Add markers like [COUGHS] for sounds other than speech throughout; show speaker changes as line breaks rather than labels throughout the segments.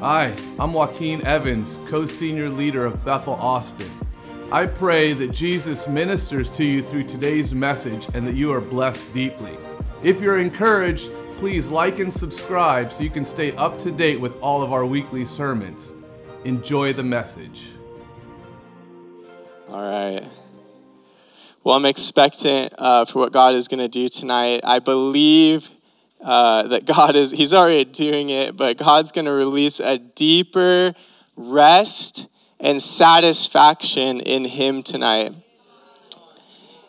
Hi, I'm Joaquin Evans, co senior leader of Bethel Austin. I pray that Jesus ministers to you through today's message and that you are blessed deeply. If you're encouraged, please like and subscribe so you can stay up to date with all of our weekly sermons. Enjoy the message.
All right. Well, I'm expectant uh, for what God is going to do tonight. I believe uh, that God is, He's already doing it, but God's going to release a deeper rest and satisfaction in Him tonight.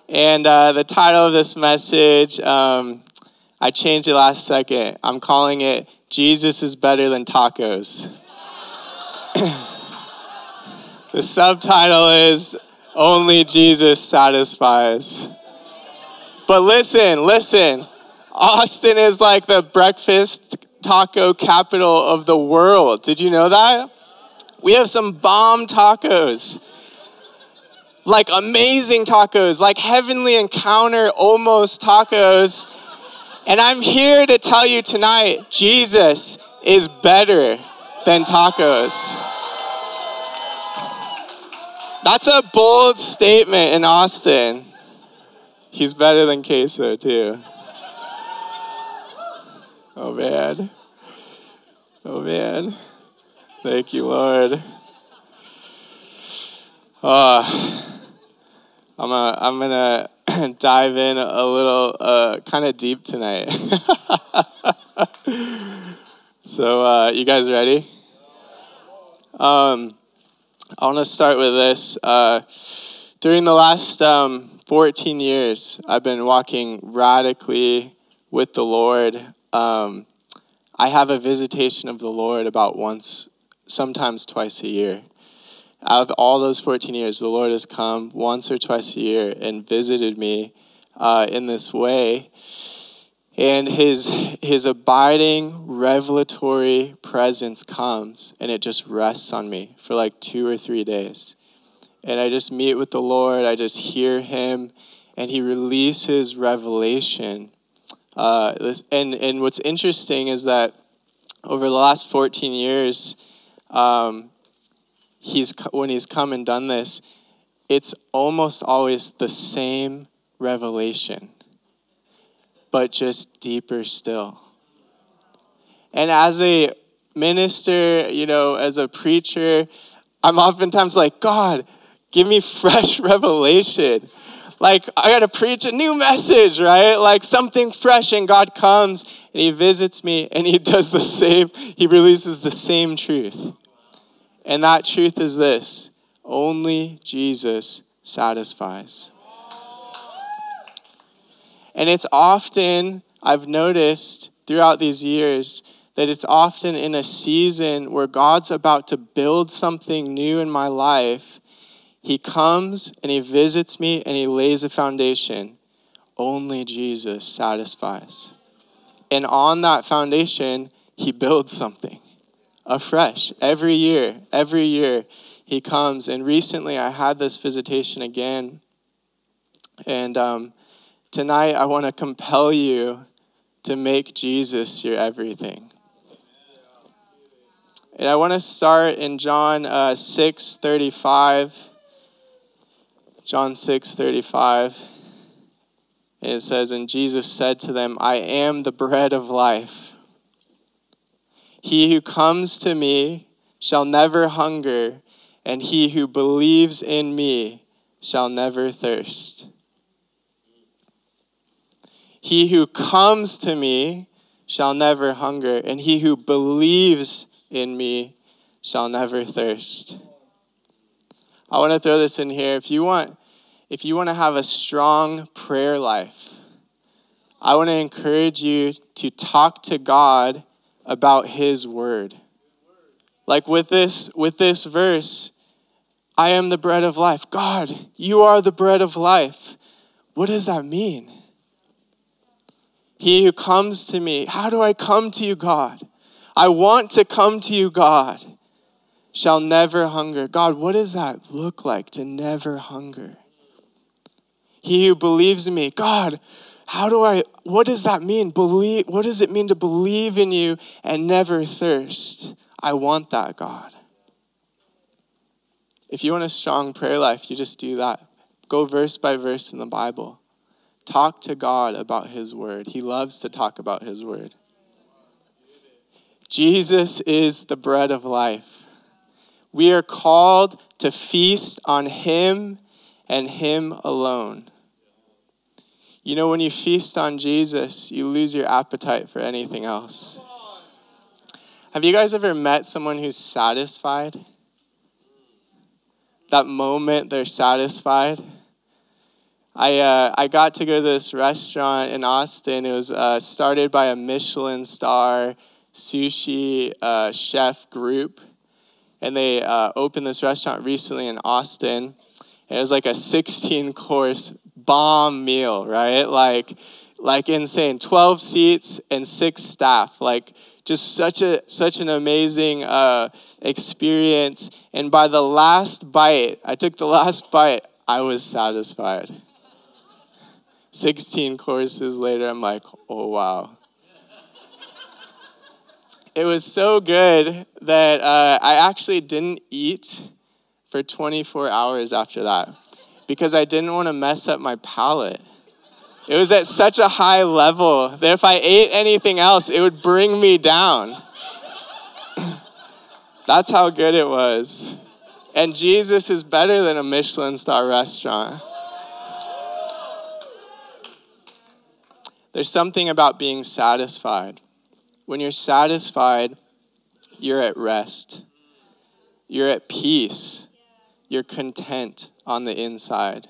And uh, the title of this message, um, I changed it last second. I'm calling it Jesus is Better Than Tacos. [COUGHS] the subtitle is only Jesus satisfies. But listen, listen. Austin is like the breakfast taco capital of the world. Did you know that? We have some bomb tacos. Like amazing tacos, like heavenly encounter almost tacos. And I'm here to tell you tonight Jesus is better than tacos. That's a bold statement in Austin. He's better than queso, too. Oh, man. Oh, man. Thank you, Lord. Uh, I'm, a, I'm to [CLEARS THROAT] dive in a little uh, kind of deep tonight. [LAUGHS] so, uh, you guys ready? Um, I want to start with this. Uh, during the last um, 14 years, I've been walking radically with the Lord. Um, I have a visitation of the Lord about once, sometimes twice a year. Out of all those 14 years, the Lord has come once or twice a year and visited me uh, in this way. And his his abiding revelatory presence comes and it just rests on me for like two or three days. And i just meet with the lord. I just hear him and he releases revelation uh, and and what's interesting is that over the last 14 years um, he's when he's come and done this it's almost always the same revelation but just deeper still. And as a minister, you know, as a preacher, I'm oftentimes like, God, give me [LAUGHS] fresh revelation. Like, I got to preach a new message, right? Like something fresh, and God comes and He visits me and He [LAUGHS] does the same, He releases the same truth. And that truth is this only Jesus satisfies. And it's often, I've noticed throughout these years, that it's often in a season where God's about to build something new in my life. He comes and He visits me and He lays a foundation. Only Jesus satisfies. And on that foundation, He builds something afresh every year. Every year, He comes. And recently, I had this visitation again. And um, Tonight, I want to compel you to make Jesus your everything. And I want to start in John uh, 6 35. John 6 35. And it says, And Jesus said to them, I am the bread of life. He who comes to me shall never hunger, and he who believes in me shall never thirst. He who comes to me shall never hunger, and he who believes in me shall never thirst. I want to throw this in here. If you want, if you want to have a strong prayer life, I want to encourage you to talk to God about his word. Like with this with this verse, I am the bread of life. God, you are the bread of life. What does that mean? He who comes to me, how do I come to you, God? I want to come to you, God, shall never hunger. God, what does that look like to never hunger? He who believes in me, God, how do I, what does that mean? Believe, what does it mean to believe in you and never thirst? I want that, God. If you want a strong prayer life, you just do that. Go verse by verse in the Bible. Talk to God about His Word. He loves to talk about His Word. Jesus is the bread of life. We are called to feast on Him and Him alone. You know, when you feast on Jesus, you lose your appetite for anything else. Have you guys ever met someone who's satisfied? That moment they're satisfied. I, uh, I got to go to this restaurant in Austin. It was uh, started by a Michelin star sushi uh, chef group. And they uh, opened this restaurant recently in Austin. It was like a 16 course bomb meal, right? Like, like insane. 12 seats and six staff. Like, just such a such an amazing uh, experience. And by the last bite, I took the last bite. I was satisfied. 16 courses later, I'm like, oh wow. It was so good that uh, I actually didn't eat for 24 hours after that because I didn't want to mess up my palate. It was at such a high level that if I ate anything else, it would bring me down. [COUGHS] That's how good it was. And Jesus is better than a Michelin star restaurant. There's something about being satisfied. When you're satisfied, you're at rest, you're at peace, you're content on the inside.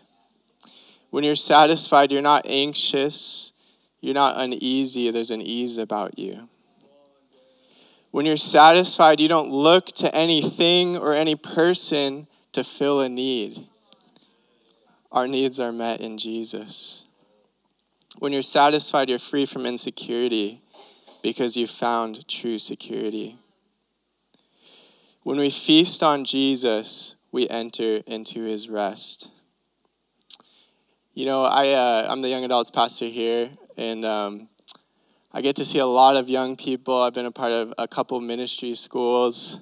When you're satisfied, you're not anxious, you're not uneasy, there's an ease about you. When you're satisfied, you don't look to anything or any person to fill a need. Our needs are met in Jesus. When you're satisfied, you're free from insecurity because you've found true security. When we feast on Jesus, we enter into his rest. You know, I, uh, I'm the young adults pastor here, and um, I get to see a lot of young people. I've been a part of a couple ministry schools,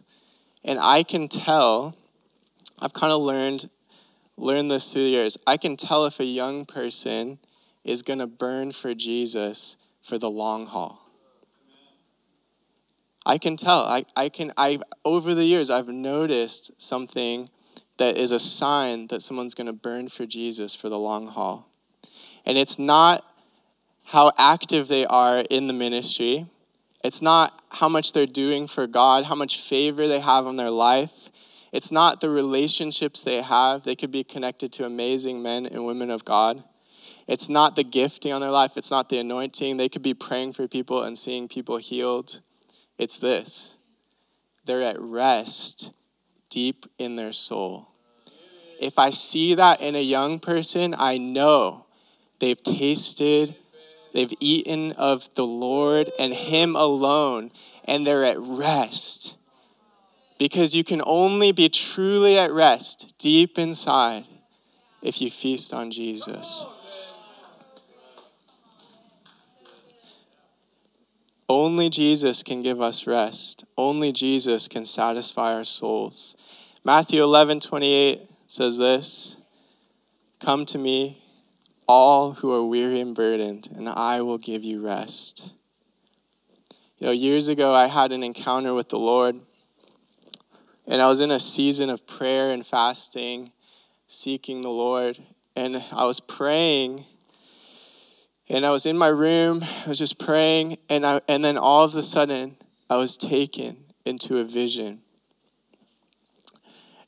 and I can tell, I've kind of learned, learned this through the years. I can tell if a young person is going to burn for Jesus for the long haul. I can tell. I, I can I over the years I've noticed something that is a sign that someone's going to burn for Jesus for the long haul. And it's not how active they are in the ministry. It's not how much they're doing for God, how much favor they have on their life. It's not the relationships they have. They could be connected to amazing men and women of God. It's not the gifting on their life. It's not the anointing. They could be praying for people and seeing people healed. It's this they're at rest deep in their soul. If I see that in a young person, I know they've tasted, they've eaten of the Lord and Him alone, and they're at rest. Because you can only be truly at rest deep inside if you feast on Jesus. Only Jesus can give us rest. Only Jesus can satisfy our souls. Matthew 11 28 says this Come to me, all who are weary and burdened, and I will give you rest. You know, years ago, I had an encounter with the Lord, and I was in a season of prayer and fasting, seeking the Lord, and I was praying and I was in my room, I was just praying, and, I, and then all of a sudden, I was taken into a vision.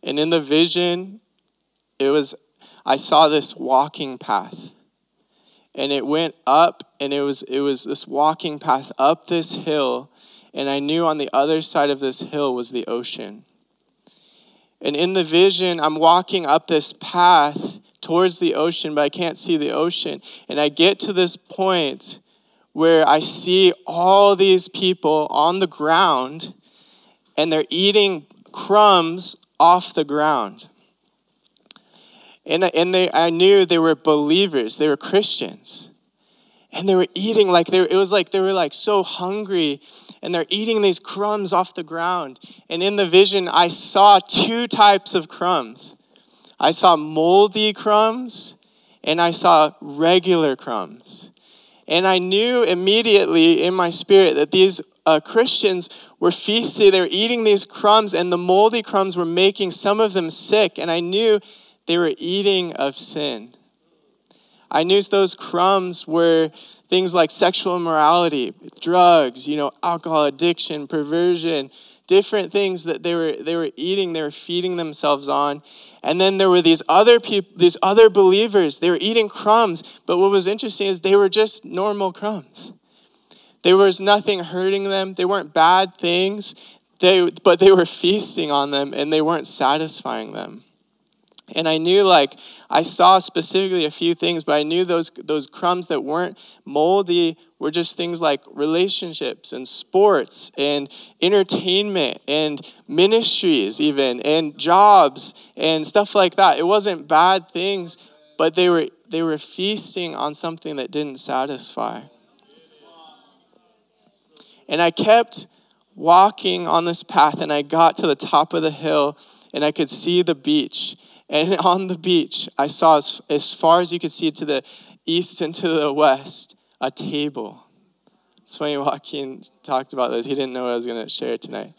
And in the vision, it was, I saw this walking path. And it went up, and it was, it was this walking path up this hill. And I knew on the other side of this hill was the ocean. And in the vision, I'm walking up this path, towards the ocean, but I can't see the ocean. And I get to this point where I see all these people on the ground and they're eating crumbs off the ground. And, and they, I knew they were believers, they were Christians. And they were eating like they it was like they were like so hungry and they're eating these crumbs off the ground. And in the vision, I saw two types of crumbs I saw moldy crumbs, and I saw regular crumbs. And I knew immediately in my spirit that these uh, Christians were feasting, they were eating these crumbs, and the moldy crumbs were making some of them sick. And I knew they were eating of sin. I knew those crumbs were things like sexual immorality, drugs, you know, alcohol addiction, perversion, different things that they were they were eating, they were feeding themselves on. And then there were these other people, these other believers, they were eating crumbs, but what was interesting is they were just normal crumbs. There was nothing hurting them. They weren't bad things. They, but they were feasting on them and they weren't satisfying them. And I knew, like, I saw specifically a few things, but I knew those, those crumbs that weren't moldy were just things like relationships and sports and entertainment and ministries, even, and jobs and stuff like that. It wasn't bad things, but they were, they were feasting on something that didn't satisfy. And I kept walking on this path, and I got to the top of the hill, and I could see the beach. And on the beach, I saw as, as far as you could see to the east and to the west, a table. It's funny, Joaquin talked about this. He didn't know I was going to share tonight.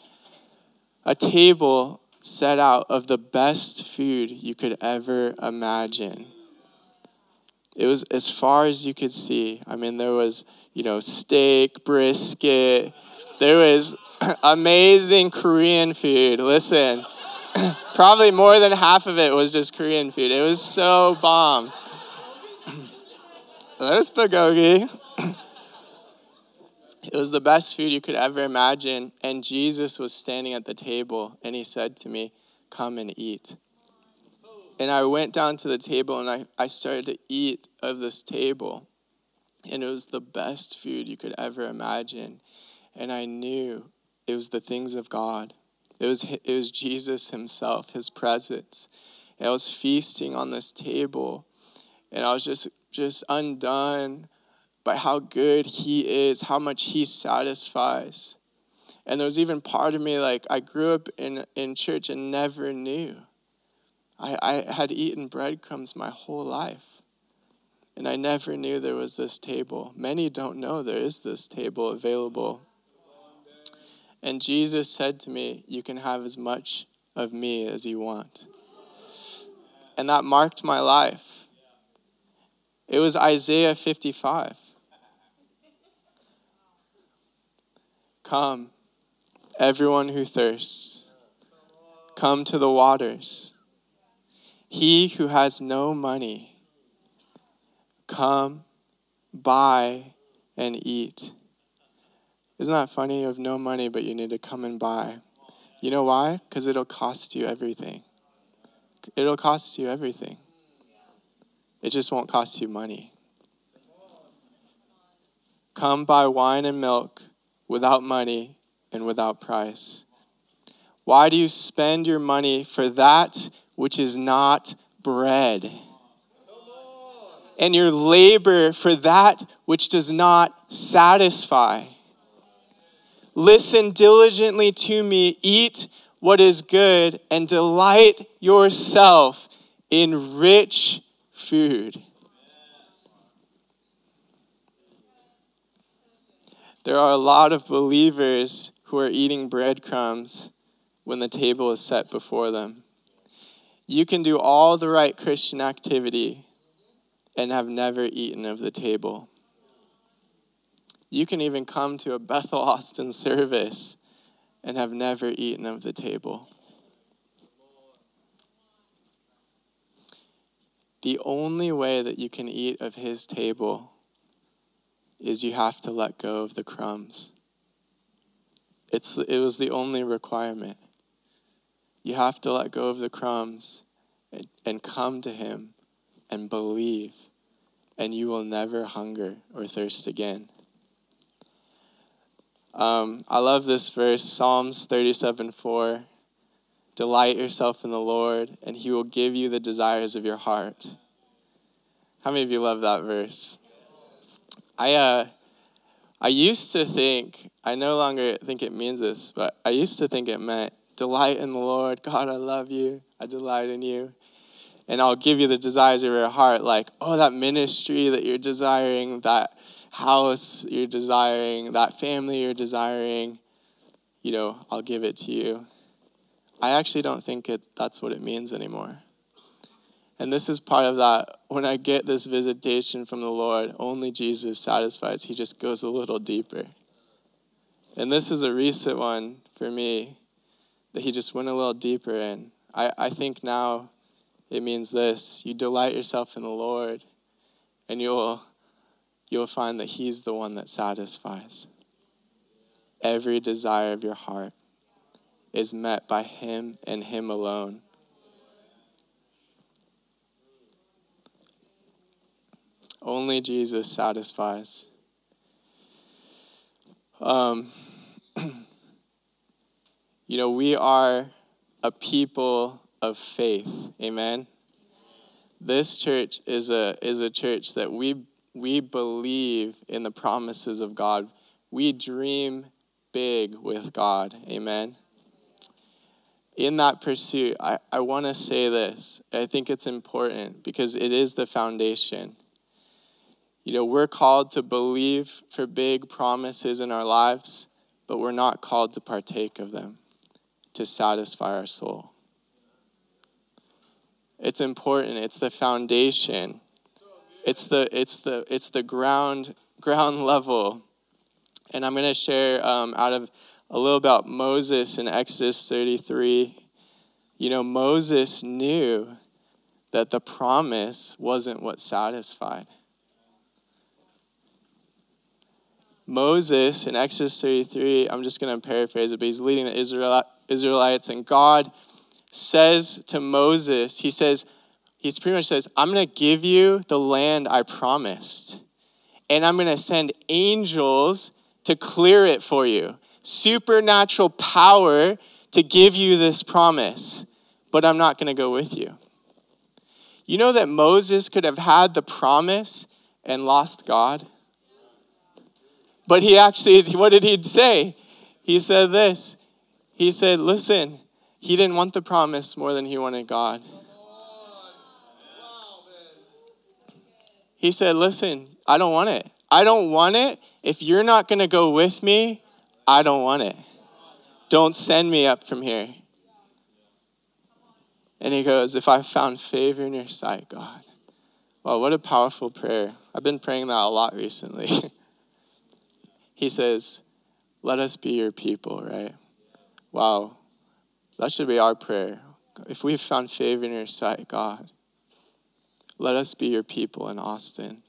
A table set out of the best food you could ever imagine. It was as far as you could see. I mean, there was, you know, steak, brisket. There was [LAUGHS] amazing Korean food. Listen. [CLEARS THROAT] Probably more than half of it was just Korean food. It was so bomb. [CLEARS THROAT] There's bulgogi. [CLEARS THROAT] it was the best food you could ever imagine. And Jesus was standing at the table and he said to me, Come and eat. And I went down to the table and I, I started to eat of this table. And it was the best food you could ever imagine. And I knew it was the things of God. It was, it was Jesus himself, his presence. And I was feasting on this table, and I was just, just undone by how good he is, how much he satisfies. And there was even part of me like I grew up in, in church and never knew. I, I had eaten breadcrumbs my whole life. And I never knew there was this table. Many don't know there is this table available and Jesus said to me, You can have as much of me as you want. And that marked my life. It was Isaiah 55. Come, everyone who thirsts, come to the waters. He who has no money, come, buy, and eat. Isn't that funny? You have no money, but you need to come and buy. You know why? Because it'll cost you everything. It'll cost you everything. It just won't cost you money. Come buy wine and milk without money and without price. Why do you spend your money for that which is not bread? And your labor for that which does not satisfy? Listen diligently to me, eat what is good, and delight yourself in rich food. There are a lot of believers who are eating breadcrumbs when the table is set before them. You can do all the right Christian activity and have never eaten of the table. You can even come to a Bethel Austin service and have never eaten of the table. The only way that you can eat of his table is you have to let go of the crumbs. It's, it was the only requirement. You have to let go of the crumbs and, and come to him and believe, and you will never hunger or thirst again. Um, I love this verse, Psalms 37 4. Delight yourself in the Lord, and he will give you the desires of your heart. How many of you love that verse? I, uh, I used to think, I no longer think it means this, but I used to think it meant delight in the Lord. God, I love you. I delight in you. And I'll give you the desires of your heart, like, oh, that ministry that you're desiring, that house you're desiring, that family you're desiring, you know, I'll give it to you. I actually don't think it, that's what it means anymore. And this is part of that. When I get this visitation from the Lord, only Jesus satisfies. He just goes a little deeper. And this is a recent one for me that he just went a little deeper in. I, I think now it means this you delight yourself in the Lord, and you'll, you'll find that He's the one that satisfies. Every desire of your heart is met by Him and Him alone. Only Jesus satisfies. Um, [CLEARS THROAT] you know, we are a people of faith. Amen. This church is a is a church that we we believe in the promises of God. We dream big with God. Amen. In that pursuit, I, I want to say this. I think it's important because it is the foundation. You know, we're called to believe for big promises in our lives, but we're not called to partake of them, to satisfy our soul. It's important. It's the foundation. It's the it's the it's the ground ground level. And I'm going to share um, out of a little about Moses in Exodus 33. You know, Moses knew that the promise wasn't what satisfied. Moses in Exodus 33, I'm just going to paraphrase it, but he's leading the Israelites, and God says to Moses, he says, he's pretty much says, I'm going to give you the land I promised, and I'm going to send angels to clear it for you. Supernatural power to give you this promise, but I'm not going to go with you. You know that Moses could have had the promise and lost God? But he actually, [LAUGHS] what did he say? He said this. He said, Listen, he didn't want the promise more than he wanted God. He said, Listen, I don't want it. I don't want it. If you're not going to go with me, I don't want it. Don't send me up from here. And he goes, If I found favor in your sight, God. Wow, what a powerful prayer. I've been praying that a lot recently. [LAUGHS] he says, Let us be your people, right? Wow. That should be our prayer. If we've found favor in your sight, God, let us be your people in Austin.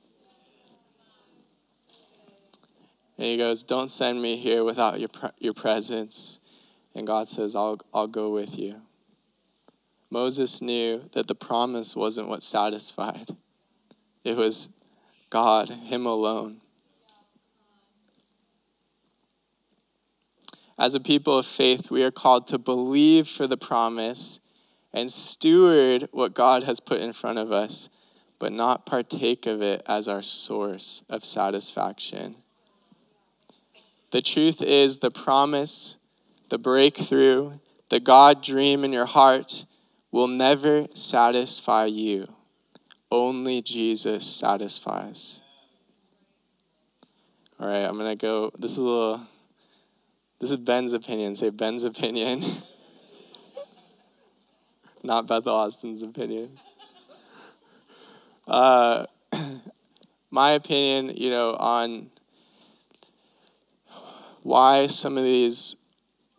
And he goes, Don't send me here without your, your presence. And God says, I'll, I'll go with you. Moses knew that the promise wasn't what satisfied, it was God, Him alone. As a people of faith, we are called to believe for the promise and steward what God has put in front of us, but not partake of it as our source of satisfaction. The truth is, the promise, the breakthrough, the God dream in your heart will never satisfy you. Only Jesus satisfies. All right, I'm going to go. This is a little this is Ben's opinion. Say Ben's opinion. [LAUGHS] Not Bethel Austin's opinion. Uh, [CLEARS THROAT] my opinion, you know, on why some of these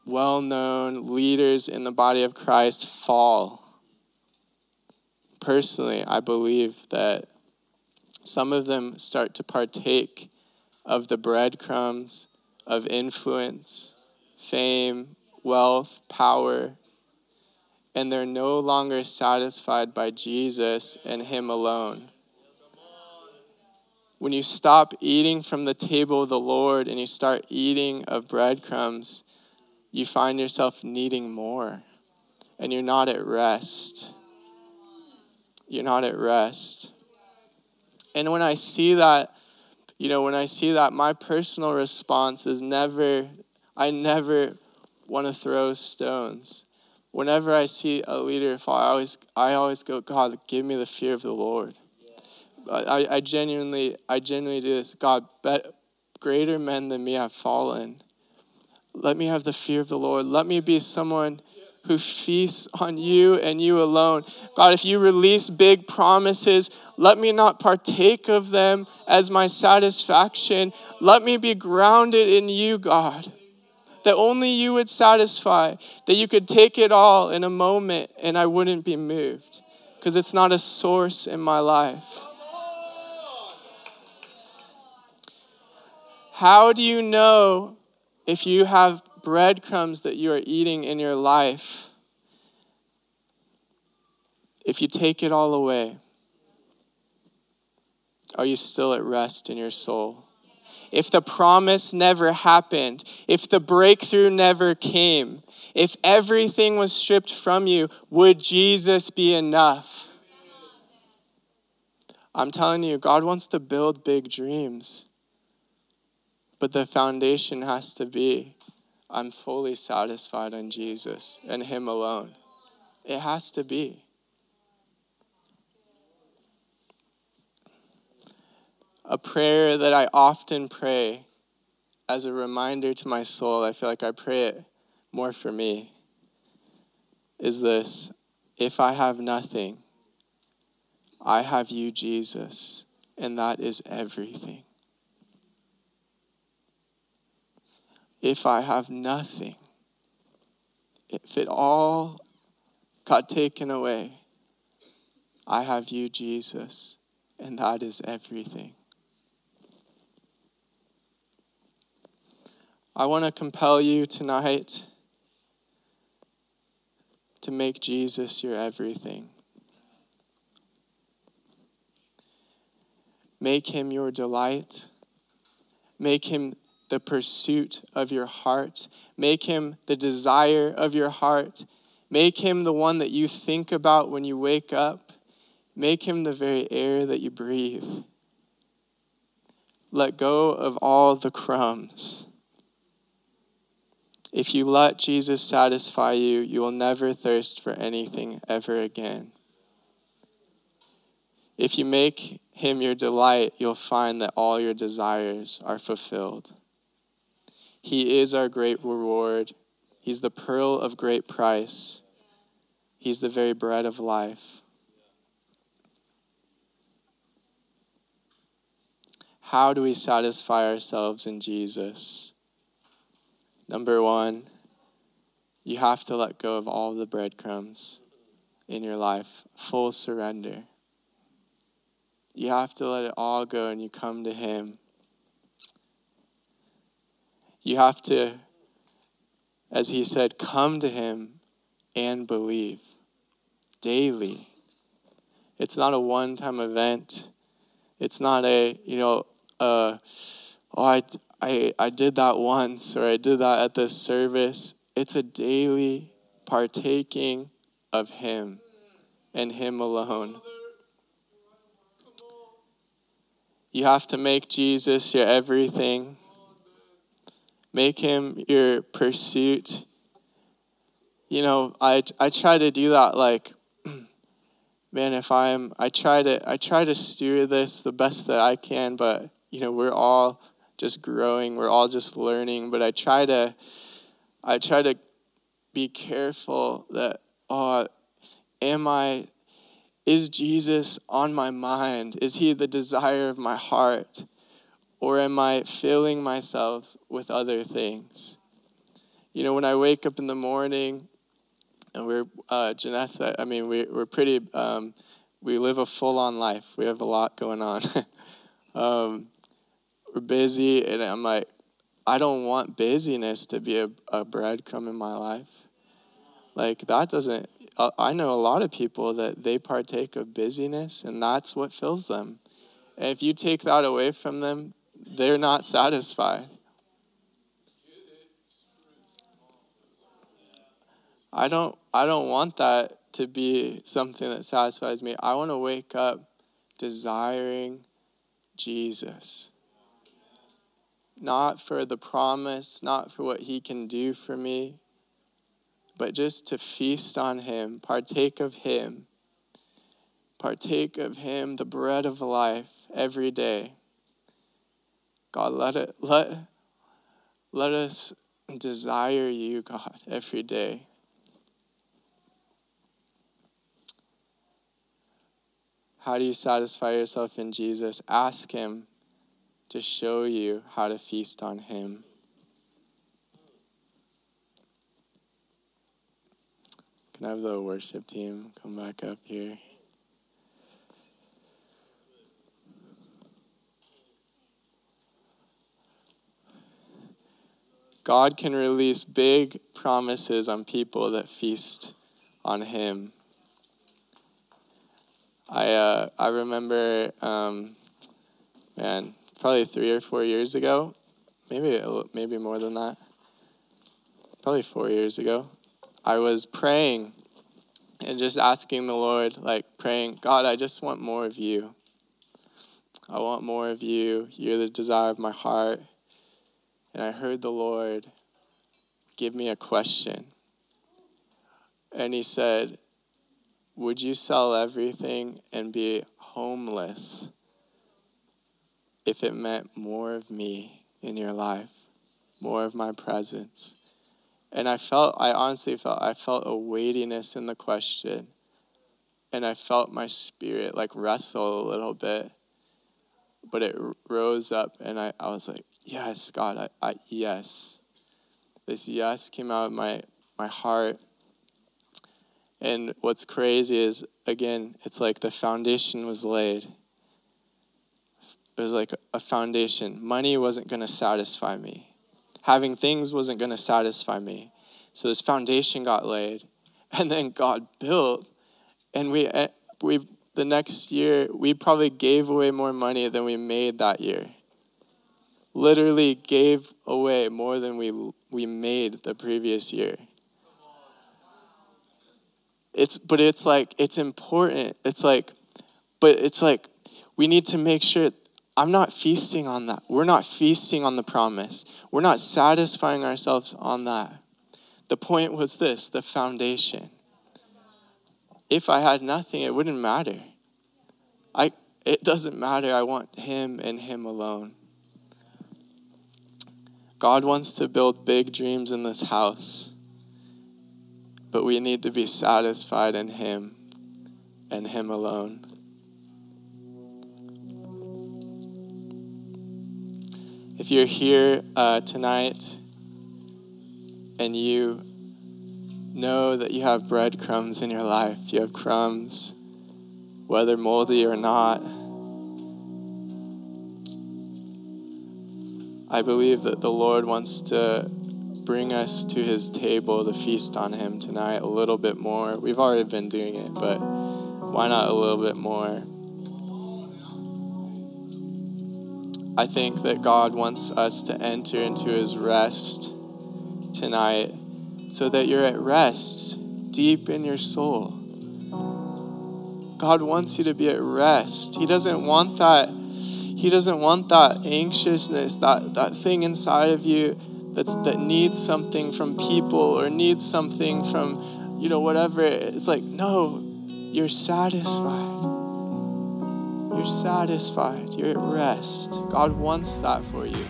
well known leaders in the body of Christ fall. Personally, I believe that some of them start to partake of the breadcrumbs of influence, fame, wealth, power, and they're no longer satisfied by Jesus and Him alone. When you stop eating from the table of the Lord and you start eating of breadcrumbs, you find yourself needing more and you're not at rest. You're not at rest. And when I see that, you know, when I see that, my personal response is never, I never want to throw stones. Whenever I see a leader fall, I always, I always go, God, give me the fear of the Lord. I, I genuinely, I genuinely do this. God, bet, greater men than me have fallen. Let me have the fear of the Lord. Let me be someone who feasts on you and you alone. God, if you release big promises, let me not partake of them as my satisfaction. Let me be grounded in you, God. That only you would satisfy, that you could take it all in a moment and I wouldn't be moved because it's not a source in my life. How do you know if you have breadcrumbs that you are eating in your life, if you take it all away, are you still at rest in your soul? If the promise never happened, if the breakthrough never came, if everything was stripped from you, would Jesus be enough? I'm telling you, God wants to build big dreams. But the foundation has to be I'm fully satisfied in Jesus and Him alone. It has to be. A prayer that I often pray as a reminder to my soul, I feel like I pray it more for me, is this If I have nothing, I have you, Jesus, and that is everything. if I have nothing, if it all got taken away, I have you, Jesus, and that is everything. I want to compel you tonight to make Jesus your everything. Make him your delight. Make him the pursuit of your heart. Make him the desire of your heart. Make him the one that you think about when you wake up. Make him the very air that you breathe. Let go of all the crumbs. If you let Jesus satisfy you, you will never thirst for anything ever again. If you make him your delight, you'll find that all your desires are fulfilled. He is our great reward. He's the pearl of great price. He's the very bread of life. How do we satisfy ourselves in Jesus? Number one, you have to let go of all the breadcrumbs in your life, full surrender. You have to let it all go and you come to Him you have to, as he said, come to him and believe daily. It's not a one time event. It's not a, you know, uh, oh, I, I, I did that once or I did that at this service. It's a daily partaking of Him and Him alone. You have to make Jesus your everything. Make him your pursuit. You know, I, I try to do that like [CLEARS THROAT] man, if I'm I try to I try to steer this the best that I can, but you know, we're all just growing, we're all just learning, but I try to I try to be careful that oh am I is Jesus on my mind? Is he the desire of my heart? Or am I filling myself with other things? You know, when I wake up in the morning, and we're, uh, Janessa, I mean, we, we're pretty, um, we live a full on life. We have a lot going on. [LAUGHS] um, we're busy, and I'm like, I don't want busyness to be a, a breadcrumb in my life. Like, that doesn't, uh, I know a lot of people that they partake of busyness, and that's what fills them. And if you take that away from them, they're not satisfied. I don't I don't want that to be something that satisfies me. I want to wake up desiring Jesus. Not for the promise, not for what He can do for me, but just to feast on Him, partake of Him, partake of Him, the bread of life, every day. God, let it let let us desire you, God, every day. How do you satisfy yourself in Jesus? Ask Him to show you how to feast on Him. Can I have the worship team come back up here? God can release big promises on people that feast on Him. I uh, I remember, um, man, probably three or four years ago, maybe maybe more than that. Probably four years ago, I was praying and just asking the Lord, like praying, God, I just want more of you. I want more of you. You're the desire of my heart. And I heard the Lord give me a question. And He said, Would you sell everything and be homeless if it meant more of me in your life, more of my presence? And I felt, I honestly felt, I felt a weightiness in the question. And I felt my spirit like wrestle a little bit. But it rose up, and I, I was like, yes, God, I, I yes. This yes came out of my, my heart. And what's crazy is, again, it's like the foundation was laid. It was like a foundation. Money wasn't going to satisfy me, having things wasn't going to satisfy me. So this foundation got laid, [LAUGHS] and then God built, and we, eh, we the next year, we probably gave away more money than we made that year literally gave away more than we, we made the previous year. It's, but it's like, it's important. It's like, but it's like, we need to make sure I'm not feasting on that. We're not feasting on the promise. We're not satisfying ourselves on that. The point was this the foundation. If I had nothing, it wouldn't matter. I, it doesn't matter. I want Him and Him alone. God wants to build big dreams in this house, but we need to be satisfied in Him and Him alone. If you're here uh, tonight and you know that you have breadcrumbs in your life, you have crumbs, whether moldy or not I believe that the Lord wants to bring us to his table to feast on him tonight a little bit more. We've already been doing it, but why not a little bit more? I think that God wants us to enter into his rest tonight so that you're at rest deep in your soul. God wants you to be at rest. He doesn't want that he doesn't want that anxiousness, that, that thing inside of you that's, that needs something from people or needs something from, you know, whatever. It's like, no, you're satisfied. You're satisfied. You're at rest. God wants that for you.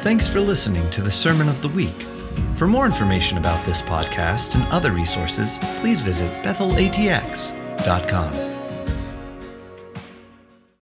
Thanks for listening to the Sermon of the Week. For more information about this podcast and other resources, please visit bethelatx.com.